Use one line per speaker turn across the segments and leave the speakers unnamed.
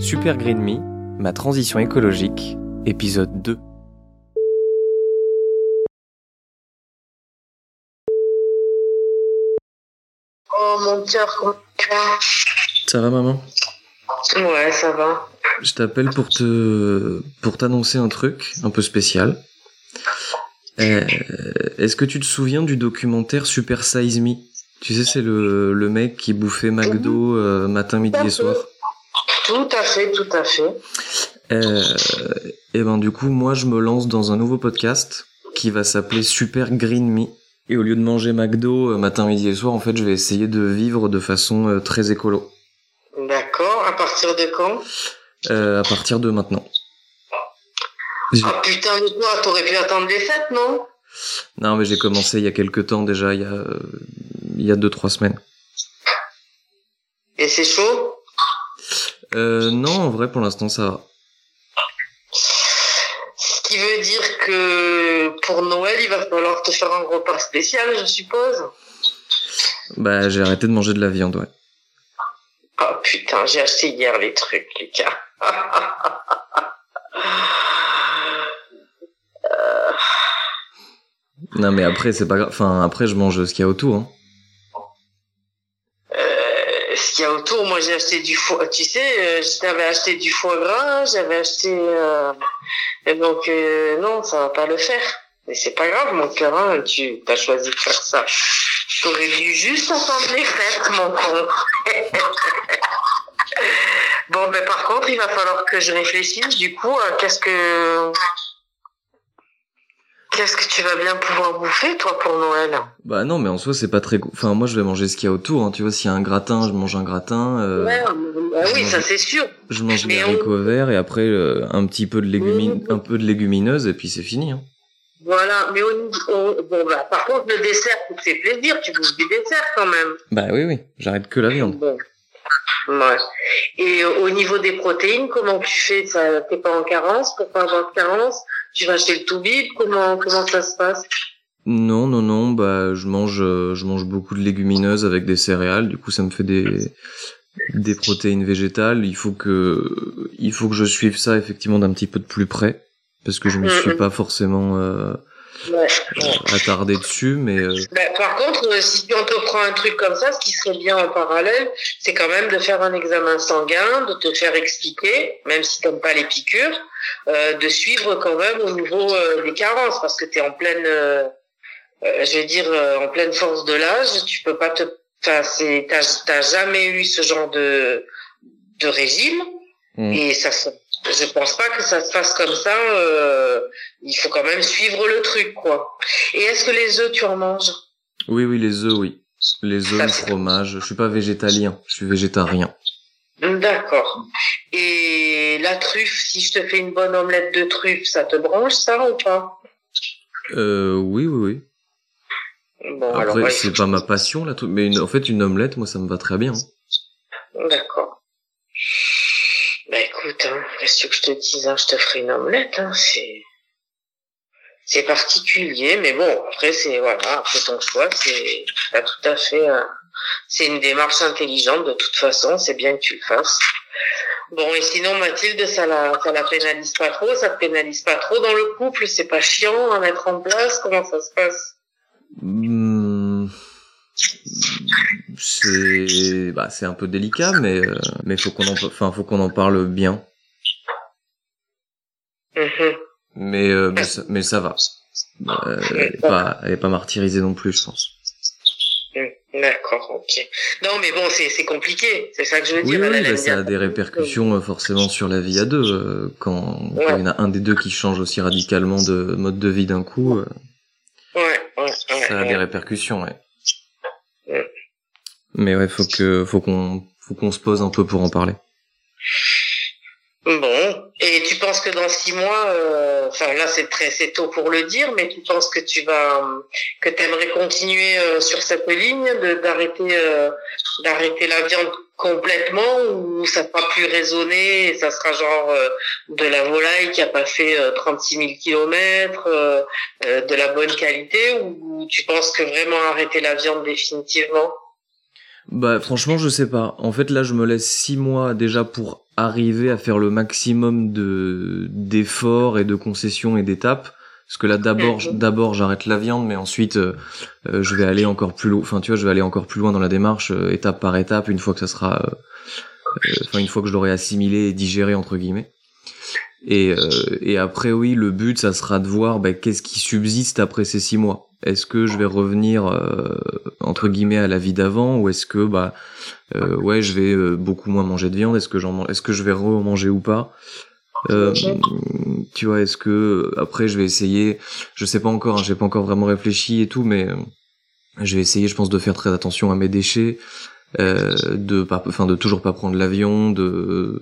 Super Green Me, ma transition écologique, épisode 2.
Oh mon cœur, comment tu vas
Ça va maman?
Ouais, ça va.
Je t'appelle pour te pour t'annoncer un truc un peu spécial. Euh, Est-ce que tu te souviens du documentaire Super Size Me? Tu sais, c'est le, le mec qui bouffait McDo euh, matin, midi et soir.
Tout à fait, tout à fait.
Euh, et ben du coup, moi, je me lance dans un nouveau podcast qui va s'appeler Super Green Me. Et au lieu de manger McDo euh, matin, midi et soir, en fait, je vais essayer de vivre de façon euh, très écolo.
D'accord. À partir de quand?
Euh, à partir de maintenant.
Ah putain de toi, t'aurais pu attendre les fêtes, non?
Non, mais j'ai commencé il y a quelques temps déjà, il y a il y a deux trois semaines.
Et c'est chaud?
Euh, non, en vrai, pour l'instant, ça va.
Ce qui veut dire que pour Noël, il va falloir te faire un repas spécial, je suppose.
Bah, j'ai arrêté de manger de la viande, ouais.
Ah putain, j'ai acheté hier les trucs, les gars.
Non, mais après, c'est pas grave. Enfin, après, je mange ce qu'il y a autour. Hein.
Euh, ce y a autour, moi j'ai acheté du foie. Tu sais, euh, j'avais acheté du foie gras, j'avais acheté. euh, et donc euh, non, ça va pas le faire. Mais c'est pas grave, mon cœur. Hein, tu as choisi de faire ça. T'aurais dû juste attendre les fêtes, mon con. bon, mais par contre, il va falloir que je réfléchisse. Du coup, à qu'est-ce que qu'est-ce que tu vas bien pouvoir bouffer, toi, pour Noël?
Bah non, mais en soi, c'est pas très... Enfin, moi, je vais manger ce qu'il y a autour. Hein. Tu vois, s'il y a un gratin, je mange un gratin. euh,
Ouais, bah oui, ça c'est sûr.
Je mange des
on-
haricots verts et après, euh, un petit peu de, légumi... un peu de légumineuses et puis c'est fini. Hein.
Voilà, mais au, au- bon, bah, par contre, le dessert, fait plaisir, tu bouffes du dessert quand même.
Bah oui, oui, j'arrête que la viande.
Bon. Ouais. Et euh, au niveau des protéines, comment tu fais? Ça T'es pas en carence Pour pas avoir de carence? Tu vas acheter le tout bib Comment, comment ça se passe?
Non, non, non, bah je mange, euh, je mange beaucoup de légumineuses avec des céréales. Du coup, ça me fait des des protéines végétales. Il faut que il faut que je suive ça effectivement d'un petit peu de plus près parce que je me suis
Mhm.
pas forcément euh,
Ouais.
attardé dessus, mais euh,
Ben, par contre, euh, si tu entreprends un truc comme ça, ce qui serait bien en parallèle, c'est quand même de faire un examen sanguin, de te faire expliquer, même si t'aimes pas les piqûres, euh, de suivre quand même au niveau euh, des carences, parce que tu es en pleine, euh, je vais dire, euh, en pleine force de l'âge, tu peux pas te, enfin, c'est, t'as, jamais eu ce genre de, de régime,
Mm.
et ça se, je pense pas que ça se passe comme ça, euh, il faut quand même suivre le truc, quoi. Et est-ce que les œufs, tu en manges?
oui, oui, les œufs, oui, les œufs, le fromage. Je suis pas végétalien, je suis végétarien.
D'accord. Et la truffe, si je te fais une bonne omelette de truffe, ça te branche ça ou pas?
Euh, oui, oui, oui.
Bon,
Après,
ouais,
c'est pas ma passion là, tout- mais une- en fait, une omelette, moi, ça me va très bien.
D'accord. Écoute, hein, qu'est-ce que je te dise, hein, je te ferai une omelette, hein, c'est c'est particulier, mais bon, après c'est voilà, après ton choix, c'est t'as tout à fait, euh, c'est une démarche intelligente de toute façon, c'est bien que tu le fasses. Bon et sinon Mathilde, ça la la pénalise pas trop, ça te pénalise pas trop dans le couple, c'est pas chiant à mettre en place, comment ça se passe?
Hmm, C'est bah un peu délicat, mais euh, mais faut qu'on en faut qu'on en parle bien.
Mhm.
Mais euh, mais, ça, mais ça va. Euh, elle, est pas elle est pas martyrisée non plus, je pense.
Mm, D'accord, ok. Non, mais bon, c'est c'est compliqué, c'est ça que je veux
Oui,
dire.
oui, bah, ça a des répercussions euh, forcément sur la vie à deux. euh, quand quand
Ouais.
il y en a un des deux qui change aussi radicalement de mode de vie d'un coup, euh,
Ouais, ouais, ouais.
ça a des répercussions. Ouais.
Ouais.
Mais ouais, faut que faut qu'on faut qu'on se pose un peu pour en parler.
Bon, et tu penses que dans six mois, euh, enfin là c'est très c'est tôt pour le dire, mais tu penses que tu vas que t'aimerais continuer euh, sur cette ligne d'arrêter euh, d'arrêter la viande complètement ou ça sera plus raisonné ça sera genre de la volaille qui a pas fait 36 000 kilomètres, de la bonne qualité ou tu penses que vraiment arrêter la viande définitivement?
Bah franchement je sais pas. En fait là je me laisse six mois déjà pour arriver à faire le maximum de d'efforts et de concessions et d'étapes. Parce que là d'abord d'abord j'arrête la viande mais ensuite euh, euh, je vais aller encore plus loin. Enfin tu vois je vais aller encore plus loin dans la démarche euh, étape par étape une fois que ça sera enfin une fois que je l'aurai assimilé et digéré entre guillemets. Et, et après oui le but ça sera de voir bah, qu'est-ce qui subsiste après ces six mois. Est-ce que je vais revenir euh, entre guillemets à la vie d'avant ou est-ce que bah euh, ouais je vais euh, beaucoup moins manger de viande Est-ce que j'en est-ce que je vais remanger ou pas? Tu vois Est-ce que après je vais essayer Je sais pas encore, hein, j'ai pas encore vraiment réfléchi et tout, mais je vais essayer, je pense, de faire très attention à mes déchets. de pas enfin de toujours pas prendre l'avion de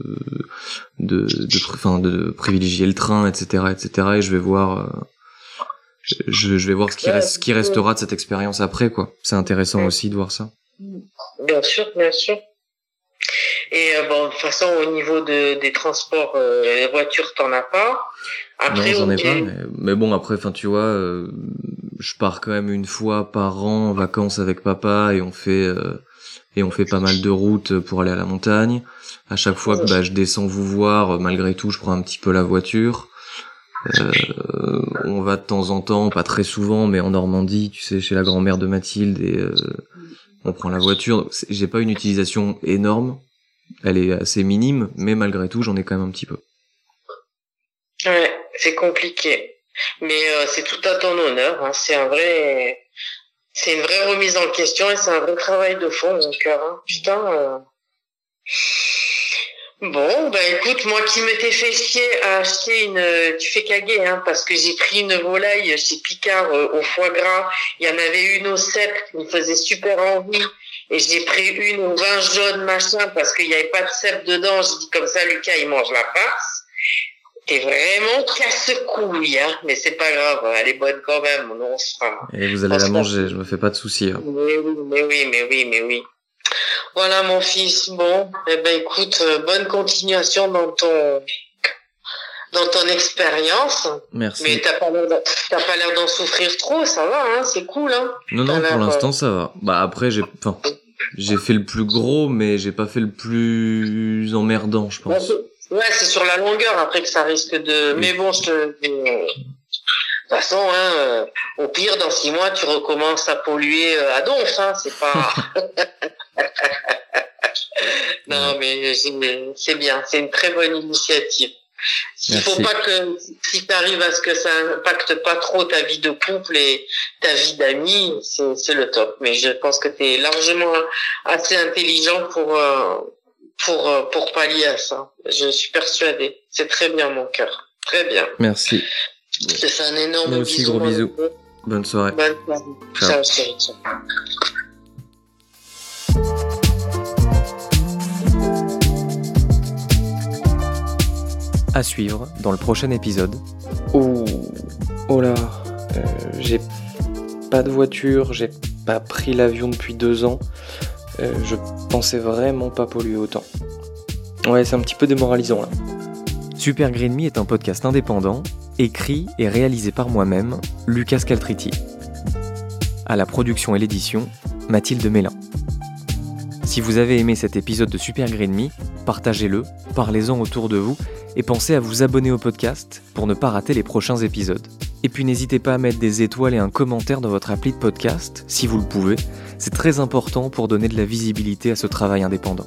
de de, enfin, de privilégier le train etc etc et je vais voir je, vais voir ce qui, reste, ce qui restera de cette expérience après, quoi. C'est intéressant aussi de voir ça.
Bien sûr, bien sûr. Et euh, bon, de toute façon, au niveau de, des transports, euh, les voitures, t'en as pas.
Après, non, j'en ai pas. Mais, bon, après, enfin, tu vois, euh, je pars quand même une fois par an en vacances avec papa et on fait euh, et on fait pas mal de routes pour aller à la montagne. À chaque fois que bah, je descends vous voir, malgré tout, je prends un petit peu la voiture. Euh, on va de temps en temps, pas très souvent, mais en Normandie, tu sais, chez la grand-mère de Mathilde, et euh, on prend la voiture. J'ai pas une utilisation énorme, elle est assez minime, mais malgré tout, j'en ai quand même un petit peu.
Ouais, c'est compliqué, mais euh, c'est tout à ton honneur. Hein. C'est un vrai, c'est une vraie remise en question et c'est un vrai travail de fond, cœur. Hein. Putain. Bon, bah écoute, moi qui m'étais fait chier à acheter une, tu fais caguer, hein, parce que j'ai pris une volaille chez Picard euh, au foie gras. Il y en avait une au cèpe qui me faisait super envie, et j'ai pris une au vin jaune machin parce qu'il n'y avait pas de cèpe dedans. Je dis comme ça, Lucas, il mange la farce. T'es vraiment casse-couille, hein, mais c'est pas grave, elle est bonne quand même. on se fera.
Et vous allez la manger, je me fais pas de soucis. Hein.
Mais oui, mais oui, mais oui, mais oui. Voilà mon fils. Bon, eh ben écoute, euh, bonne continuation dans ton dans ton expérience.
Merci.
Mais t'as pas l'air d'en souffrir trop, ça va, hein, c'est cool, hein.
Non, non, pour l'instant ça va. Bah après j'ai, enfin, j'ai fait le plus gros, mais j'ai pas fait le plus emmerdant, je pense.
Ouais, c'est sur la longueur après que ça risque de. Mais bon, je te. De toute façon, hein, euh, au pire, dans six mois, tu recommences à polluer euh, à donf, hein, c'est pas. non, mais c'est bien, c'est une très bonne initiative. Il faut pas que, si tu arrives à ce que ça impacte pas trop ta vie de couple et ta vie d'amis, c'est le top. Mais je pense que tu es largement assez intelligent pour, euh, pour, pour pallier à ça. Je suis persuadée. C'est très bien, mon cœur. Très bien.
Merci.
Fais un énorme
Moi aussi, gros bisous. Bonne soirée.
Bonne soirée. Ciao, ciao.
À suivre dans le prochain épisode. Oh, oh là, euh, j'ai pas de voiture, j'ai pas pris l'avion depuis deux ans. Euh, je pensais vraiment pas polluer autant. Ouais, c'est un petit peu démoralisant là. Super Green Me est un podcast indépendant écrit et réalisé par moi-même, Lucas Caltriti. À la production et l'édition, Mathilde Mélin. Si vous avez aimé cet épisode de Super Green Me, partagez-le, parlez-en autour de vous et pensez à vous abonner au podcast pour ne pas rater les prochains épisodes. Et puis n'hésitez pas à mettre des étoiles et un commentaire dans votre appli de podcast, si vous le pouvez. C'est très important pour donner de la visibilité à ce travail indépendant.